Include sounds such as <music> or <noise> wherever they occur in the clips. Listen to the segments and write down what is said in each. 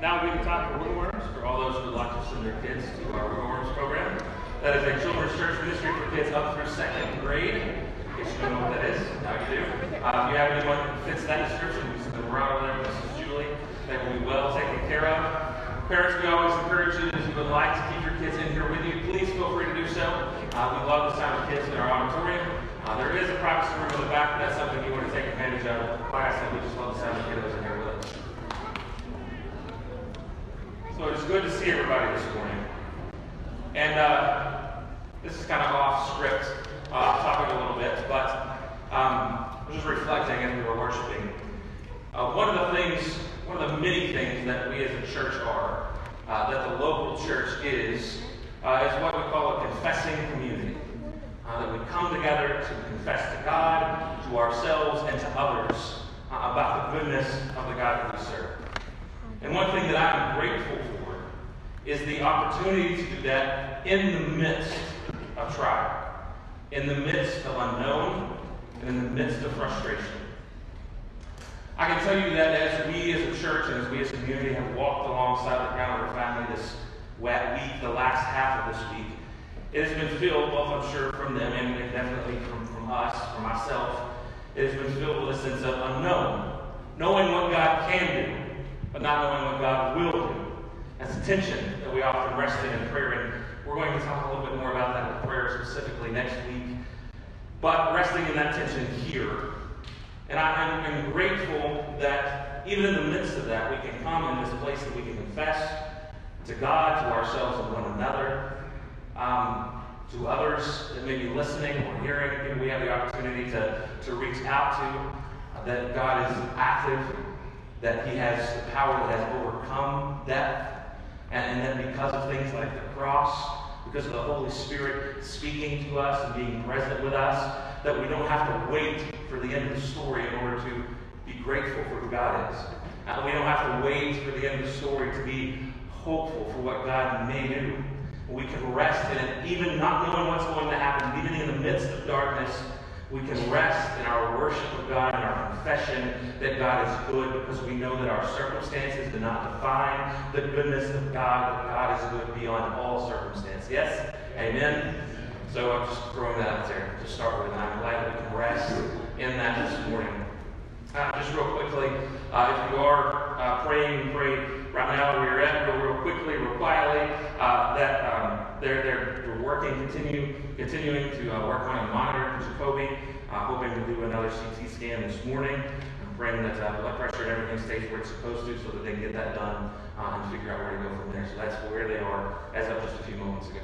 Now we can talk for Worms for all those who would like to send their kids to our Worms program. That is a children's church ministry for kids up through second grade. In case you don't know what that is, now you do. Uh, if you have anyone who fits that description, you send them around there, Mrs. Julie. They will be well taken care of. Parents, we always encourage you if you would like to keep your kids in here with you, please feel free to do so. Uh, we love the sound of kids in our auditorium. Uh, there is a privacy room in the back, that's something you want to take advantage of. Class, and we just love the sound of kiddos in here with us. So it's good to see everybody this morning. And uh, this is kind of off script, uh, off topic a little bit, but um, I was just reflecting as we were worshiping. Uh, one of the things, one of the many things that we as a church are, uh, that the local church is, uh, is what we call a confessing community. Uh, that we come together to confess to God, to ourselves, and to others uh, about the goodness of the God that we serve. And one thing that I'm grateful for is the opportunity to do that in the midst of trial, in the midst of unknown, and in the midst of frustration. I can tell you that as we as a church and as we as a community have walked alongside the Crowner family this wet week, the last half of this week, it has been filled, both I'm sure from them and definitely from, from us, from myself, it has been filled with a sense of unknown. Knowing what God can do, but not knowing what God will do. That's a tension that we often rest in prayer, and we're going to talk a little bit more about that with prayer specifically next week. But resting in that tension here. And I am grateful that even in the midst of that, we can come in this place that we can confess to God, to ourselves, and one another, um, to others that may be listening or hearing. we have the opportunity to, to reach out to, uh, that God is active that he has the power that has overcome death, and, and that because of things like the cross, because of the Holy Spirit speaking to us and being present with us, that we don't have to wait for the end of the story in order to be grateful for who God is. And we don't have to wait for the end of the story to be hopeful for what God may do. We can rest in it, even not knowing what's going to happen, even in the midst of darkness we can rest in our worship of God and our confession that God is good because we know that our circumstances do not define the goodness of God, that God is good beyond all circumstance. Yes? Amen? So I'm just throwing that out there to start with, and I'm glad that we can rest in that this morning. Uh, just real quickly, uh, if you are uh, praying, pray right now where you're at, real, real quickly, real quietly, uh, that um, they're, they're working, continue, continuing to uh, work on a monitor for Jacoby, uh, hoping to do another CT scan this morning. I'm praying that uh, blood pressure and everything stays where it's supposed to so that they can get that done uh, and figure out where to go from there. So that's where they are as of just a few moments ago.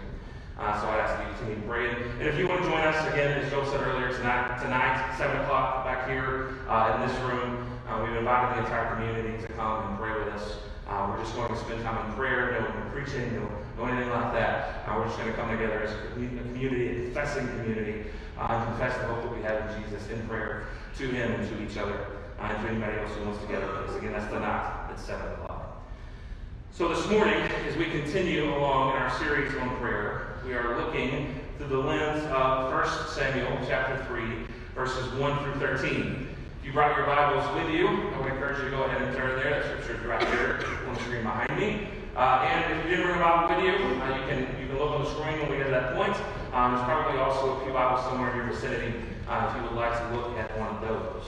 Uh, so I ask you to continue praying. And if you want to join us again, as Joe said earlier, tonight, tonight 7 o'clock back here uh, in this room, uh, we've invited the entire community to come and pray with us. Uh, we're just going to spend time in prayer, no preaching, no, anything like that. Uh, we're just going to come together as a community, a confessing community, uh, and confess the hope that we have in Jesus in prayer to Him and to each other, uh, and to anybody else who wants to gather with us. Again, that's tonight at 7 o'clock. So this morning, as we continue along in our series on prayer, we are looking through the lens of 1 Samuel chapter 3, verses 1 through 13. If you brought your Bibles with you, I would encourage you to go ahead and turn there. That scripture is right there on the screen behind me. Uh, and if you didn't bring a Bible with you, uh, you can you can look on the screen when we get to that point. Um, there's probably also a few Bibles somewhere in your vicinity uh, if you would like to look at one of those.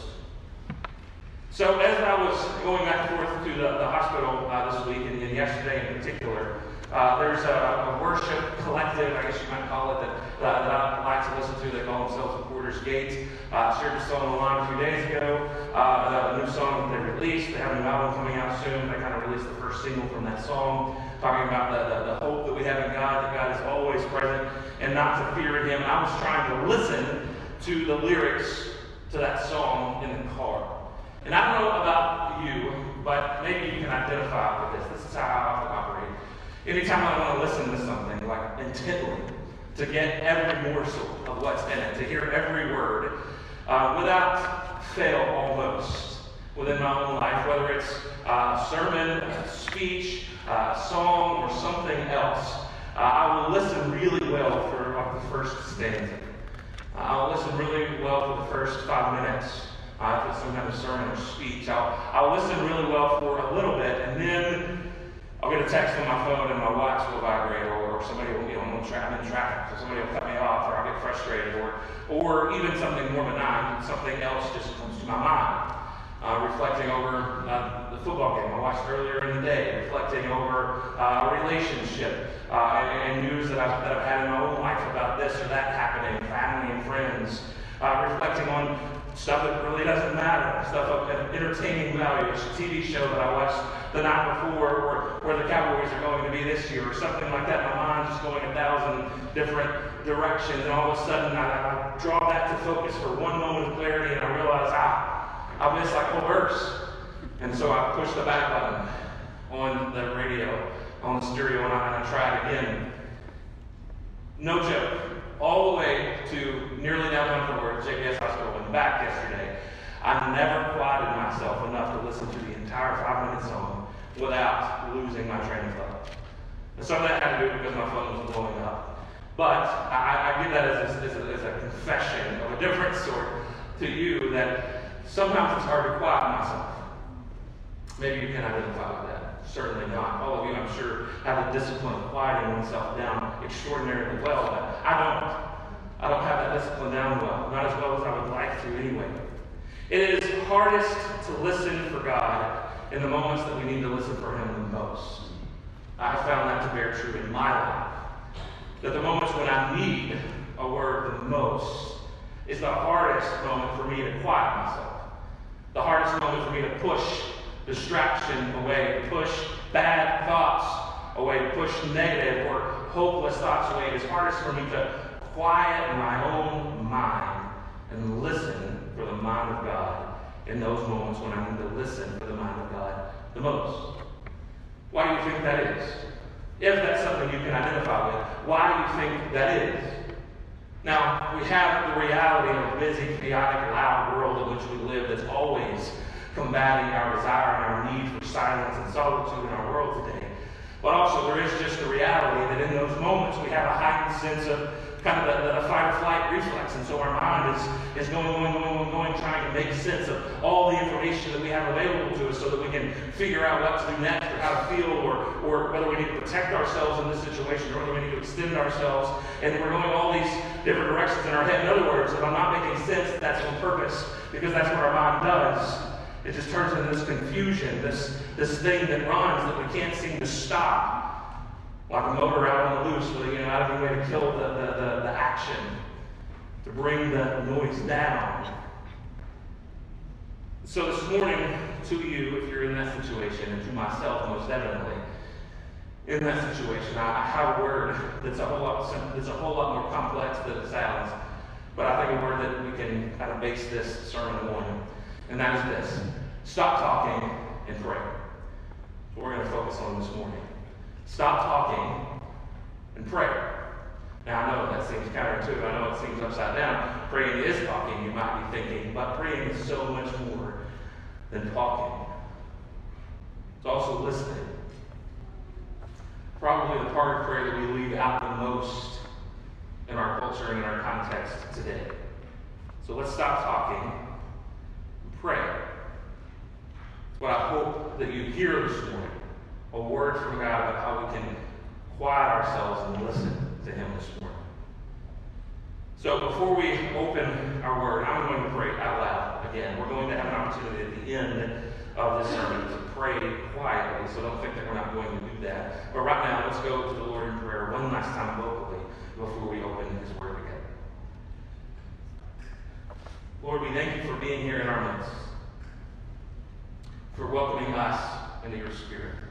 So as I was going back and forth to the, the hospital uh, this week, and, and yesterday in particular, uh, there's a, a, worship collective, I guess you might call it, that, uh, that I like to listen to. They call themselves the Porter's Gate. Uh, shared a song online a few days ago, uh, a new song that they released. They have a new album coming out soon. They kind of released the first single from that song, talking about the, the, the hope that we have in God, that God is always present, and not to fear Him. And I was trying to listen to the lyrics to that song in the car. And I don't know about you, but maybe you can identify with this. This is how I often operate. Anytime I want to listen to something, like intently, to get every morsel of what's in it, to hear every word, uh, without fail almost, within my own life, whether it's uh, sermon, a speech, uh, song, or something else, uh, I will listen really well for like, the first stanza. I'll listen really well for the first five minutes. Uh, if it's some kind of sermon or speech, I'll, I'll listen really well for a little get a text on my phone and my watch will vibrate, or, or somebody will, you know, I'm, I'm in traffic, so somebody will cut me off, or I'll get frustrated, or, or even something more benign, something else just comes to my mind. Uh, reflecting over uh, the football game I watched earlier in the day, reflecting over uh, a relationship uh, and, and, news that I've, that I've had in my own life about this or that happening, family and friends, uh, reflecting on stuff that really doesn't matter, stuff of entertaining value, a TV show that I watched the night before or where the Cowboys are going to be this year or something like that. My mind's just going a thousand different directions, and all of a sudden I, I draw that to focus for one moment of clarity, and I realize, ah, I missed like whole verse. And so I push the back button on the radio, on the stereo, and I, and I try it again. No joke all the way to nearly downtown Fort JPS Hospital, and back yesterday. I never quieted myself enough to listen to the entire five minute song without losing my train of thought. And some of that had to do because my phone was blowing up. But I, I give that as a, as, a, as a confession of a different sort to you that sometimes it's hard to quiet myself. Maybe you can identify with that. Certainly not. All of you, I'm sure, have the discipline of quieting oneself down extraordinarily well, but. I don't have that discipline down well, not as well as To anyway. It is hardest to listen for God in the moments that we need to listen for Him the most. I have found that to bear true in my life. That the moments when I need a word the most is the hardest moment for me to quiet myself. The hardest moment for me to push distraction away, to push bad thoughts away, to push negative or hopeless thoughts away. It is hardest for me to quiet my own mind and listen for the mind of God in those moments when I need to listen for the mind of God the most. Why do you think that is? If that's something you can identify with, why do you think that is? Now, we have the reality of a busy, chaotic, loud world in which we live that's always combating our desire and our need for silence and solitude in our world today. But also, there is just the reality that in those moments we have a heightened sense of kind of the, the fight or flight reflex. And so our mind is, is going, going, going, going, going, trying to make sense of all the information that we have available to us so that we can figure out what to do next or how to feel or, or whether we need to protect ourselves in this situation or whether we need to extend ourselves. And we're going all these different directions in our head. In other words, if I'm not making sense, that's on purpose because that's what our mind does. It just turns into this confusion, this, this thing that runs that we can't seem to stop. Like a motor out on the loose with you know, out of the way to kill the, the, the, the action, to bring the noise down. So this morning, to you, if you're in that situation, and to myself most evidently, in that situation, I have a word that's a whole lot that's a whole lot more complex than it sounds, but I think a word that we can kind of base this sermon on and that is this stop talking and pray. What we're going to focus on this morning. Stop talking and pray. Now, I know that seems counterintuitive. I know it seems upside down. Praying is talking, you might be thinking, but praying is so much more than talking. It's also listening. Probably the part of prayer that we leave out the most in our culture and in our context today. So let's stop talking and pray. What I hope that you hear this morning a word from God about how we can quiet ourselves and listen to Him this morning. So before we open our word, I'm going to pray out loud again. We're going to have an opportunity at the end of this sermon to pray quietly, so don't think that we're not going to do that. But right now, let's go to the Lord in prayer one last time vocally before we open His word again. Lord, we thank you for being here in our midst, for welcoming us into your spirit.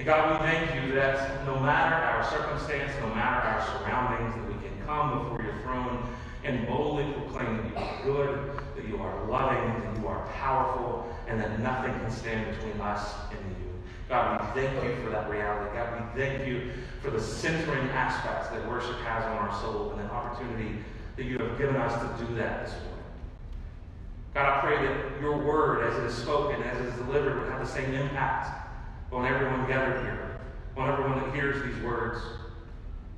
And God, we thank you that no matter our circumstance, no matter our surroundings, that we can come before your throne and boldly proclaim that you are good, that you are loving, that you are powerful, and that nothing can stand between us and you. God, we thank you for that reality. God, we thank you for the centering aspects that worship has on our soul and the opportunity that you have given us to do that this morning. God, I pray that your word, as it is spoken, as it is delivered, would have the same impact on everyone gathered here, on everyone that hears these words.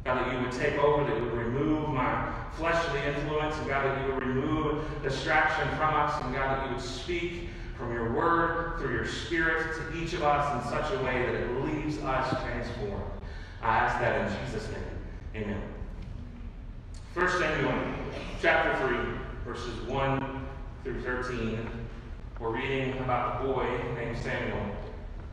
God, that you would take over, that you would remove my fleshly influence, and God, that you would remove distraction from us, and God, that you would speak from your word through your spirit to each of us in such a way that it leaves us transformed. I ask that in Jesus' name. Amen. 1 Samuel chapter 3, verses 1 through 13. We're reading about a boy named Samuel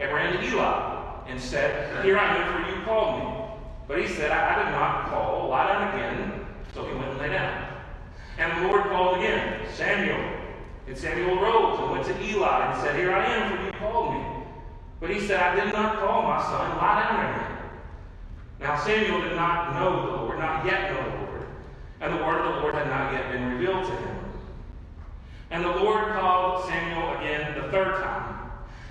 and ran to Eli, and said, Here I am, for you called me. But he said, I, I did not call, lie down again. So he went and lay down. And the Lord called again, Samuel. And Samuel rose and went to Eli and said, Here I am, for you called me. But he said, I did not call my son, lie down again. Now Samuel did not know the Lord, not yet know the Lord, and the word of the Lord had not yet been revealed to him. And the Lord called Samuel again the third time.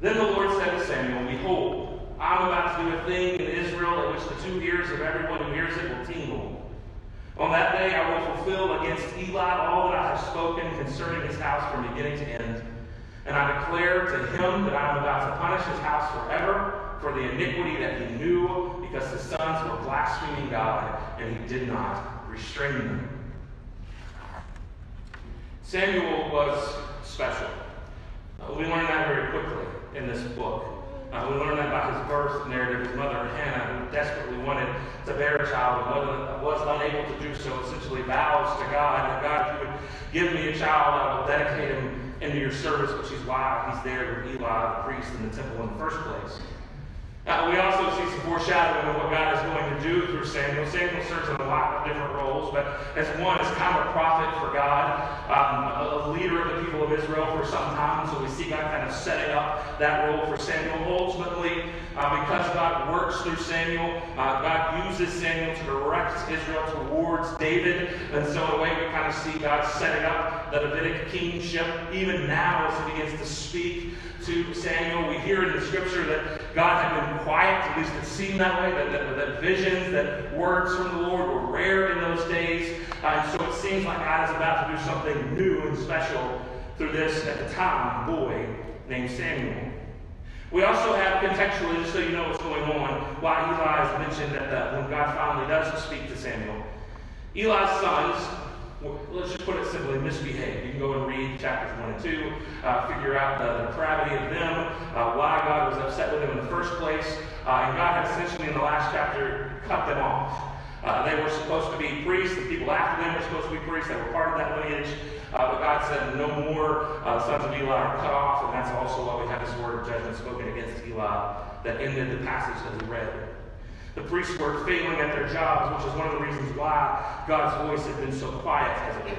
Then the Lord said to Samuel, Behold, I am about to do a thing in Israel at which the two ears of everyone who hears it will tingle. On that day I will fulfill against Eli all that I have spoken concerning his house from beginning to end. And I declare to him that I am about to punish his house forever for the iniquity that he knew, because his sons were blaspheming God, and he did not restrain them. Samuel was special. Uh, we learned that very quickly in this book. Uh, we learn that by his birth narrative. His mother, Hannah, who desperately wanted to bear a child and was unable to do so, essentially vows to God that God, if you would give me a child, I will dedicate him into your service, which is why he's there with Eli, the priest, in the temple in the first place. Uh, we also see some foreshadowing of what God is going to do through Samuel. Samuel serves in a lot of different roles, but as one, as kind of a prophet for God, um, a leader of the people of Israel for some time. So we see God kind of setting up that role for Samuel. Ultimately, uh, because God works through Samuel, uh, God uses Samuel to direct Israel towards David. And so, in a way, we kind of see God setting up the Davidic kingship even now as he begins to speak to Samuel. We hear in the scripture that God had been quiet, at least it seemed that way, that, that, that visions, that words from the Lord were rare in those days. Uh, and so it seems like God is about to do something new and special through this, at the time, boy named Samuel. We also have contextually, just so you know what's going on, why Eli has mentioned that the, when God finally does speak to Samuel. Eli's sons let's just put it simply, misbehave. You can go and read chapters 1 and 2, uh, figure out the, depravity of them, uh, why God was upset with them in the first place. Uh, and God had essentially, in the last chapter, cut them off. Uh, they were supposed to be priests. The people after them were supposed to be priests. They were part of that lineage. Uh, but God said, no more uh, sons of Eli are cut off. And that's also why we have this word of judgment spoken against Eli that ended the passage that we read. The priests were failing at their jobs, which is one of the reasons why God's voice had been so quiet as it did.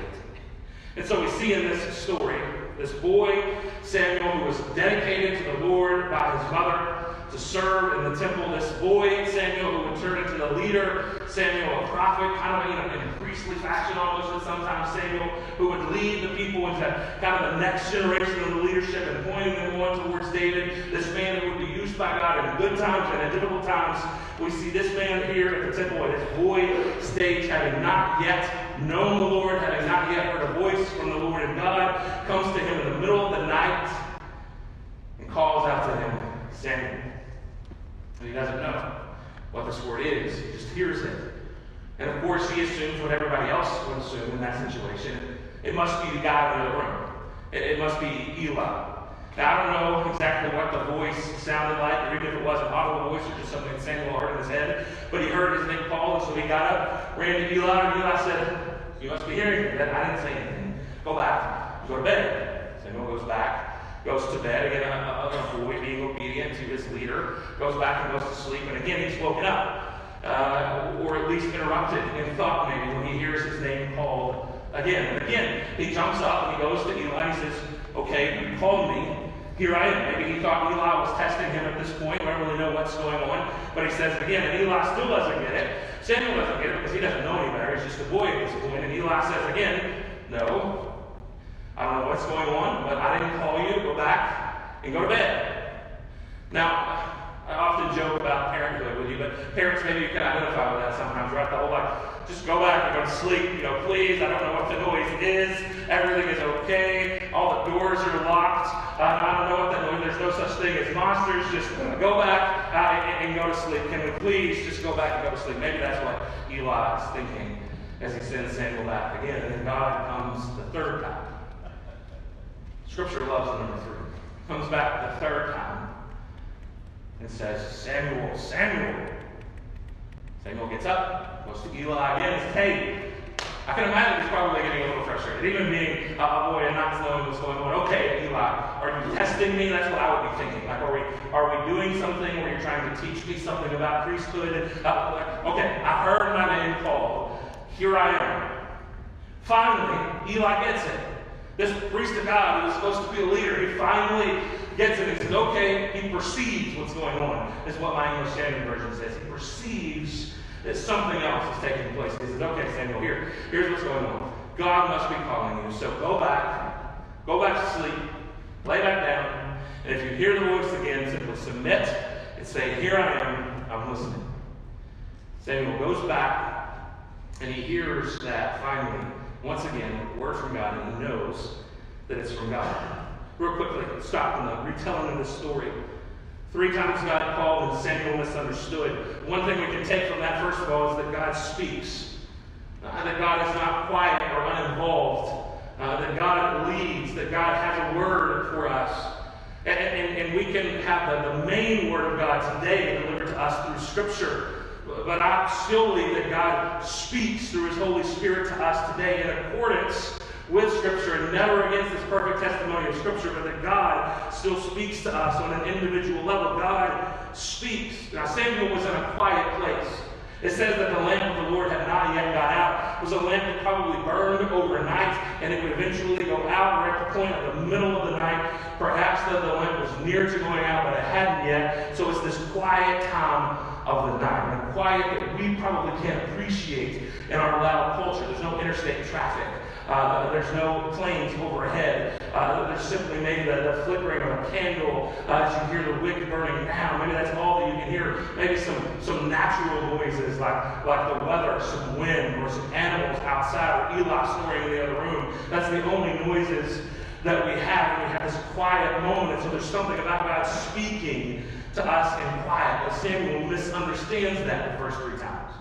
And so we see in this story this boy, Samuel, who was dedicated to the Lord by his mother to serve in the temple. This boy, Samuel, who would turn into the leader, Samuel, a prophet, kind of you know, in a priestly fashion almost, and sometimes Samuel, who would lead the people into kind of the next generation of the leadership and pointing them on towards David. This man that would be used by God in good times and in difficult times we see this man here at the temple at his boy stage, having not yet known the Lord, having not yet heard a voice from the Lord, and God comes to him in the middle of the night and calls out to him, Samuel. And he doesn't know what this word is, he just hears it. And of course, he assumes what everybody else would assume in that situation. It must be the guy in the other room. It, it must be Eli. Now, I don't know exactly what the voice sounded like, or even if it was an audible voice or just something that Samuel heard in his head, but he heard his name called, and so he got up, ran to Eli, and Eli said, You must be hearing me. I didn't say anything. Go back. Go to bed. Samuel goes back goes to bed. Again, a, boy being obedient to his leader goes back and goes to sleep. And again, he's woken up. Uh, or at least interrupted in thought maybe when he hears his name called again. And again, he jumps up and he goes to Eli and he says, Okay, you called me. Here I am. Maybe he thought Eli was testing him at this point. We don't really know what's going on. But he says again, and Eli still doesn't get it. Samuel doesn't get it because he doesn't know any better. He's just a boy at this point. And Eli says again, No, I don't know what's going on, but I didn't call you. Go back and go to bed. Now, I often joke about parenthood with you, but parents maybe you can identify with that sometimes, right? The whole like, just go back and go to sleep, you know, please. I don't know what the noise is. Everything is okay. All the doors are locked. Uh, I don't know what that noise. There's no such thing as monsters. Just go back uh, and, and, go to sleep. Can we please just go back and go to sleep? Maybe that's what Eli is thinking as he sends Samuel back again. And then God comes the third time. Scripture loves the number three. Comes back the third time and says, Samuel, Samuel. Samuel gets up, goes to Eli again, and says, Hey, I can imagine he's probably getting a little frustrated, even being a boy and not knowing what's going on. Okay, Eli, are you testing me? That's what I would be thinking. Like, are we are we doing something where you're trying to teach me something about priesthood? Uh, okay, I heard my name called. Here I am. Finally, Eli gets it. This priest of God who is supposed to be a leader, he finally gets it and says, okay, he perceives what's going on, is what my English Standard Version says. He perceives that something else is taking place. He says, okay, Samuel, here, here's what's going on. God must be calling you. So go back, go back to sleep, lay back down, and if you hear the voice again, simply submit and say, Here I am, I'm listening. Samuel goes back, and he hears that finally once again, word from God, and he knows that it's from God. Real quickly, stop in the retelling of this story. Three times God called and Samuel misunderstood. One thing we can take from that, first of all, is that God speaks. Uh, that God is not quiet or uninvolved. Uh, that God leads. That God has a word for us. And, and, and we can have the, the main word of God today delivered to us through Scripture. But I still believe that God speaks through His Holy Spirit to us today in accordance with Scripture and never against this perfect testimony of Scripture, but that God still speaks to us on an individual level. God speaks. Now, Samuel was in a quiet place. It says that the lamp of the Lord had not yet got out. It was a lamp that probably burned overnight, and it would eventually go out. We're at the point of the middle of the night. Perhaps the, the lamp was near to going out, but it hadn't yet. So it's this quiet time of the night. The quiet that we probably can't appreciate in our loud culture. There's no interstate traffic. Uh, there's no planes overhead. Uh, there's simply maybe the, the, flickering of a candle uh, as you hear the wick burning down. Maybe that's all that you can hear. Maybe some, some natural noises like, like the weather, some wind, or some animals outside, or Eli snoring in the other room. That's the only noises that we have. And we have this quiet moment. And so there's something about God speaking to us in quiet. But Samuel misunderstands that the first three times.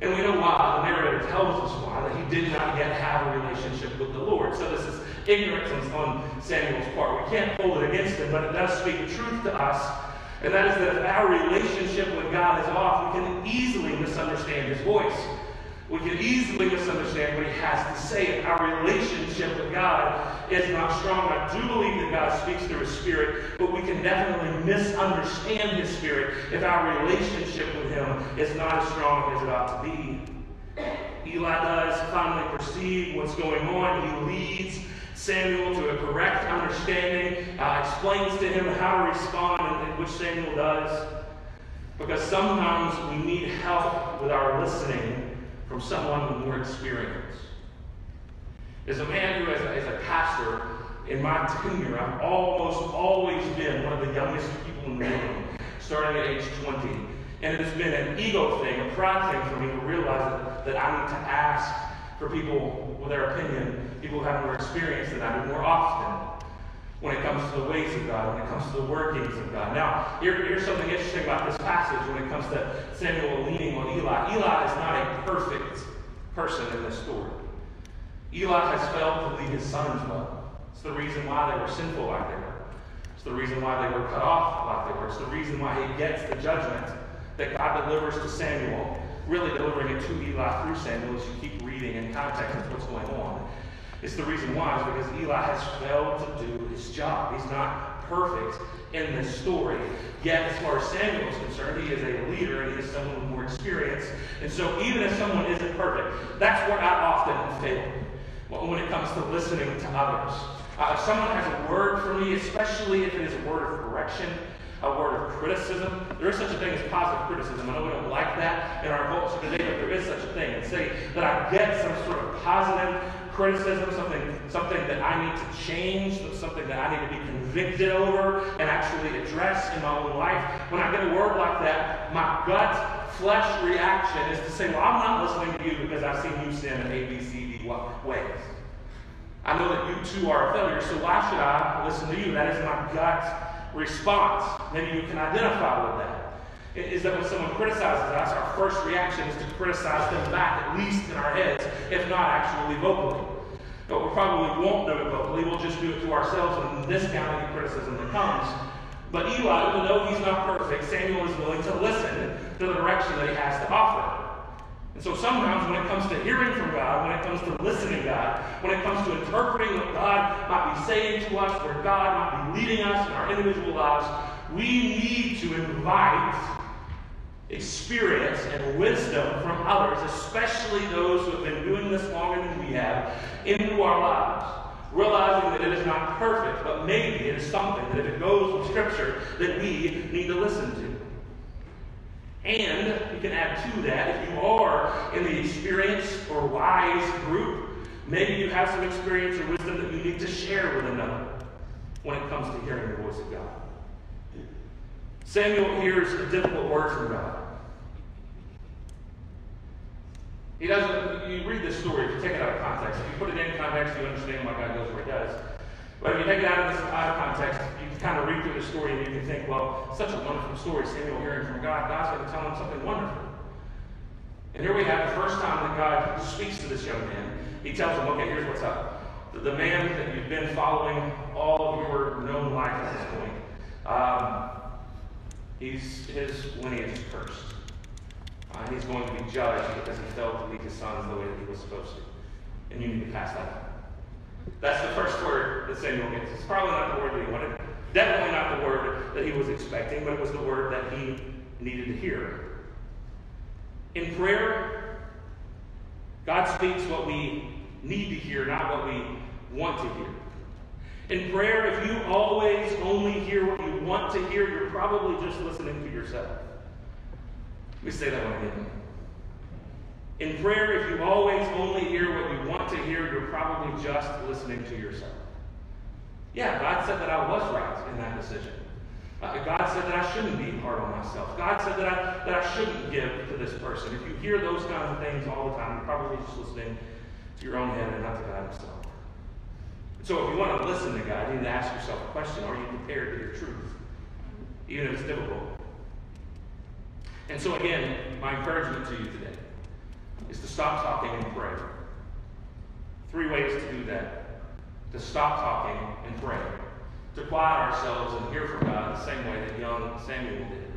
And we know why. The narrator tells us why, that he did not yet have a relationship with the Lord. So this is ignorance on Samuel's part. We can't hold it against him, but it does speak truth to us. And that is that if our relationship with God is off, we can easily misunderstand his voice. We can easily misunderstand what he has to say our relationship with God is not strong. I do believe that God speaks through his spirit, but we can definitely misunderstand his spirit if our relationship with him is not as strong as it ought to be. Eli does finally perceive what's going on. He leads Samuel to a correct understanding, uh, explains to him how to respond, and which Samuel does. Because sometimes we need help with our listening someone with more experience. As a man who, as a, as a pastor, in my tenure, I've almost always been one of the youngest people in the room, starting at age 20. And it has been an ego thing, a pride thing for me to realize that, that I need to ask for people with their opinion, people who have more experience than I do more often when it comes to the ways of God, when it comes to the workings of God. Now, here, here's something interesting about this passage when it comes to Samuel leaning on Eli. Eli is not a perfect person in this story. Eli has failed to lead his sons well. It's the reason why they were sinful like they were. It's the reason why they were cut off like they were. It's the reason why he gets the judgment that God delivers to Samuel, really delivering it to Eli through Samuel as you keep reading in context of what's going on. It's the reason why is because Eli has failed to do his job. He's not perfect in this story. Yet, as far as Samuel is concerned, he is a leader and he is someone with more experience. And so, even if someone isn't perfect, that's where I often fail when it comes to listening to others. Uh, if someone has a word for me, especially if it is a word of correction, a word of criticism. There is such a thing as positive criticism. I know we don't like that in our culture today, but there is such a thing. And say that I get some sort of positive criticism, something, something that I need to change, something that I need to be convicted over and actually address in my own life. When I get a word like that, my gut flesh reaction is to say, well, I'm not listening to you because I've seen you sin in A, B, C, D ways. I know that you too are a failure, so why should I listen to you? That is my gut response. Maybe you can identify with that. Is that when someone criticizes us, our first reaction is to criticize them back, at least in our heads, if not actually vocally. But we probably won't do it vocally, we'll just do it to ourselves and discount any criticism that comes. But Eli, even though he's not perfect, Samuel is willing to listen to the direction that he has to offer. And so sometimes when it comes to hearing from God, when it comes to listening to God, when it comes to interpreting what God might be saying to us, where God might be leading us in our individual lives, we need to invite experience and wisdom from others, especially those who have been doing this longer than we have, into our lives. Realizing that it is not perfect, but maybe it is something that if it goes with Scripture, that we need to listen to. And you can add to that, if you are in the experienced or wise group, maybe you have some experience or wisdom that you need to share with another when it comes to hearing the voice of God. Samuel hears a difficult word from God. He doesn't, you read this story, if you take it out of context, if you put it in context, you understand why God goes where he does. But if you take it out of, this, out of context, you can kind of read through the story and you can think, well, such a wonderful story, Samuel hearing from God. God's going to tell him something wonderful. And here we have the first time that God speaks to this young man. He tells him, okay, here's what's up. The, the man that you've been following all of your known life at this point, um, he's, his lineage is cursed. Uh, he's going to be judged because he failed to lead his sons the way that he was supposed to. And you need to pass that on. That's the first word that Samuel gets. It's probably not the word that he wanted. Definitely not the word that he was expecting, but it was the word that he needed to hear. In prayer, God speaks what we need to hear, not what we want to hear. In prayer, if you always only hear what you want to hear, you're probably just listening to yourself. Me say that one again. In prayer, if you always only hear what you want to hear, you're probably just listening to yourself. Yeah, God said that I was right in that decision. Uh, God said that I shouldn't be hard on myself. God said that I, that I shouldn't give to this person. If you hear those kinds of things all the time, you're probably just listening to your own head and not to God Himself. So if you want to listen to God, you need to ask yourself a question Are you prepared to hear truth? Even if it's difficult. And so, again, my encouragement to you today is to stop talking and pray. Three ways to do that to stop talking and pray, to quiet ourselves and hear from God the same way that young Samuel did.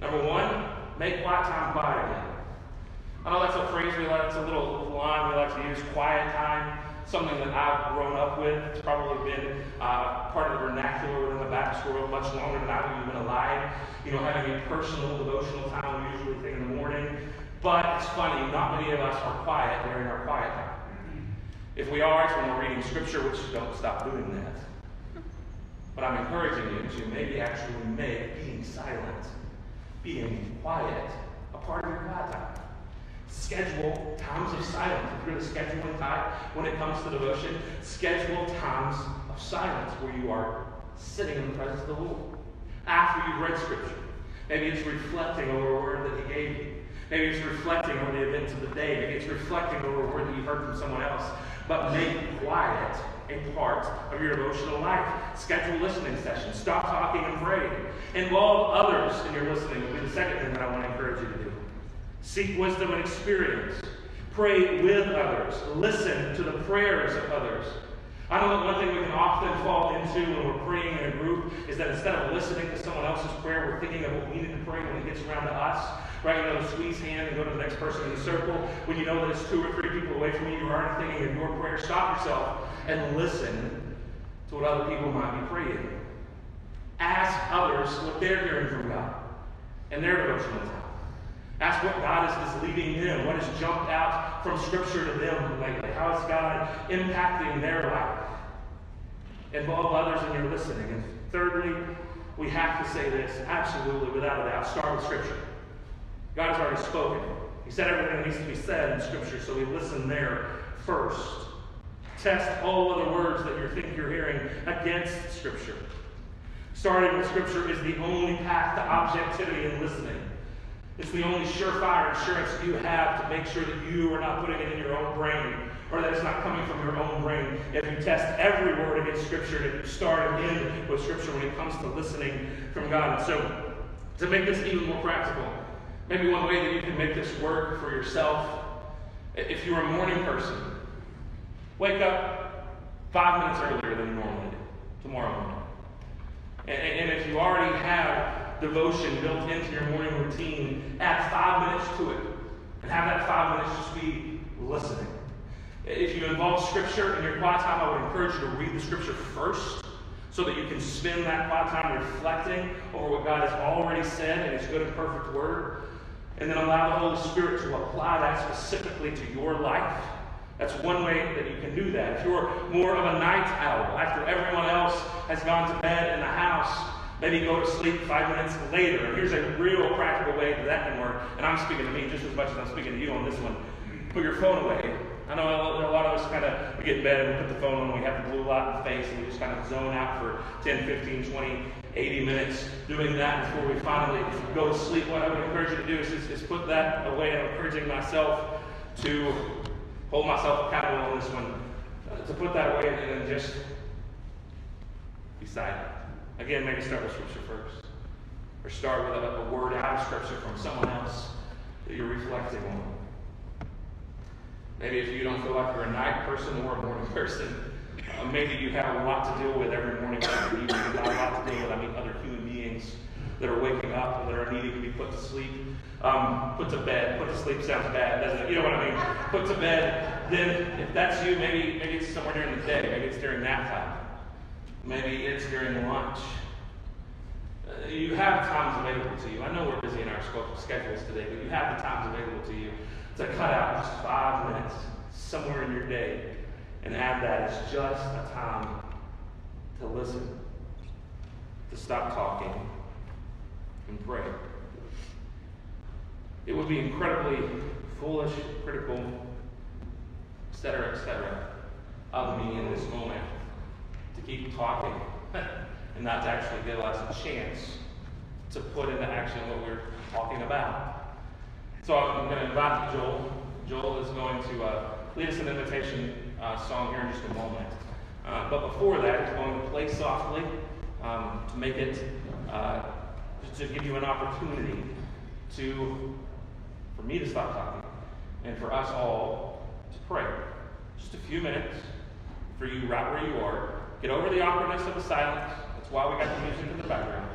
Number one, make quiet time quiet again. I know that's a phrase we like, it's a little line we like to use, quiet time, something that I've grown up with. It's probably been uh, part of the vernacular within the Baptist world much longer than I've even been alive. You know, having a personal, devotional time, we usually think in the morning. But it's funny, not many of us are quiet during our quiet time. If we are, it's when we're reading scripture, which don't stop doing that. But I'm encouraging you to maybe actually make being silent, being quiet, a part of your quiet time. Schedule times of silence. If you're the scheduling type when it comes to devotion, schedule times of silence where you are sitting in the presence of the Lord. After you've read scripture. Maybe it's reflecting over a word that He gave you. Maybe it's reflecting on the events of the day. Maybe it's reflecting over a word that you heard from someone else. But make quiet a part of your devotional life. Schedule listening sessions. Stop talking and pray. Involve others in your listening will be the second thing that I want to encourage to. Seek wisdom and experience. Pray with others. Listen to the prayers of others. I know that one thing we can often fall into when we're praying in a group is that instead of listening to someone else's prayer, we're thinking of what we need to pray when it gets around to us. right? You know, squeeze hand and go to the next person in the circle. When you know that it's two or three people away from you, you aren't thinking of your prayer. Stop yourself and listen to what other people might be praying. Ask others what they're hearing from God in their devotional time. Ask what God is, is leading them, what has jumped out from Scripture to them lately. How is God impacting their life? Involve others in your listening. And thirdly, we have to say this absolutely, without a doubt. Start with Scripture. God has already spoken. He said everything that needs to be said in Scripture, so we listen there first. Test all other words that you think you're hearing against Scripture. Starting with Scripture is the only path to objectivity in listening. It's the only surefire insurance you have to make sure that you are not putting it in your own brain or that it's not coming from your own brain. If you test every word against Scripture, if you start and end with Scripture when it comes to listening from God. And so, to make this even more practical, maybe one way that you can make this work for yourself, if you're a morning person, wake up five minutes earlier than you normally do tomorrow morning. And, and if you already have devotion built into your morning routine, add five minutes to it. And have that five minutes just be listening. If you involve Scripture in your quiet time, I would encourage you to read the Scripture first so that you can spend that quiet time reflecting over what God has already said in His good and perfect Word. And then allow the Holy Spirit to apply that specifically to your life. That's one way that you can do that. If you're more of a night owl, after everyone else has gone to bed in the house, maybe go to sleep five minutes later. And here's a real practical way that that can work. And I'm speaking to me just as much as I'm speaking to you on this one. Put your phone away. I know a lot of us kind of, we get in bed and we put the phone on, we have the blue light in the face, and we just kind of zone out for 10, 15, 20, 80 minutes doing that before we finally go to sleep. What I would encourage you to do is, is, is put that away. I'm encouraging myself to hold myself accountable on this one, to put that away and then just be silent. Again, maybe start with Scripture first. Or start with a, a word out of Scripture from someone else that you're reflecting on. Maybe if you don't feel like you're a night person or a morning person, uh, maybe you have a lot to deal with every morning or evening. Got a lot to deal with. I mean, other human beings that are waking up that are needing to be put to sleep. Um, put to bed. Put to sleep sounds bad, doesn't it? You know what I mean? Put to bed. Then, if that's you, maybe maybe it's somewhere during the day. Maybe it's during nap time. Maybe it's during lunch. Uh, you have times available to you. I know we're busy in our schedules today, but you have the times available to you to cut out just five minutes somewhere in your day and add that as just a time to listen, to stop talking, and pray. It would be incredibly foolish, critical, etc., etc., of me in this moment to keep talking <laughs> and not to actually give us a chance to put into action what we're talking about. So I'm going to invite Joel. Joel is going to uh, lead us an invitation uh, song here in just a moment. Uh, but before that, he's going to play softly um, to make it, uh, to give you an opportunity to, for me to stop talking and for us all to pray. Just a few minutes for you right where you are. Get over the awkwardness of the silence. That's why we got the music in the background.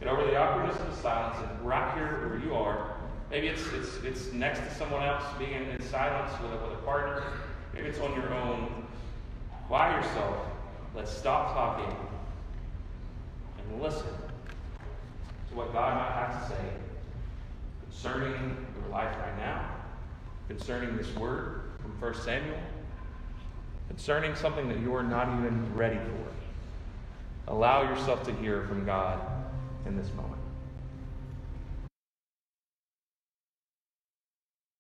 Get over the awkwardness of the silence and right here where you are, Maybe it's, it's, it's next to someone else, being in, silence with a, with a partner. Maybe it's on your own. By yourself. Let's stop talking and listen to what God might have to say concerning your life right now, concerning this word from 1 Samuel, concerning something that you are not even ready for. Allow yourself to hear from God in this moment.